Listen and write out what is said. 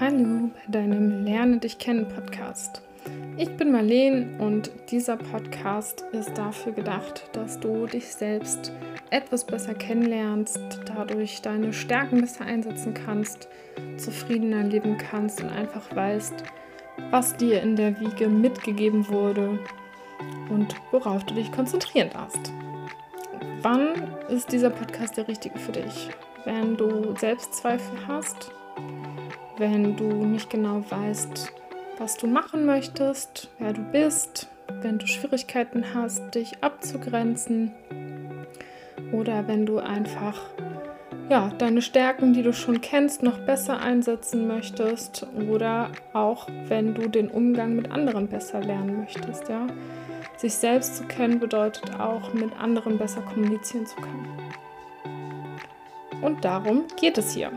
Hallo bei deinem Lerne dich kennen Podcast. Ich bin Marleen und dieser Podcast ist dafür gedacht, dass du dich selbst etwas besser kennenlernst, dadurch deine Stärken besser einsetzen kannst, zufriedener leben kannst und einfach weißt, was dir in der Wiege mitgegeben wurde und worauf du dich konzentrieren darfst. Wann ist dieser Podcast der richtige für dich? Wenn du Selbstzweifel hast, wenn du nicht genau weißt, was du machen möchtest, wer du bist, wenn du Schwierigkeiten hast, dich abzugrenzen oder wenn du einfach ja, deine Stärken, die du schon kennst, noch besser einsetzen möchtest oder auch wenn du den Umgang mit anderen besser lernen möchtest, ja. Sich selbst zu kennen bedeutet auch mit anderen besser kommunizieren zu können. Und darum geht es hier.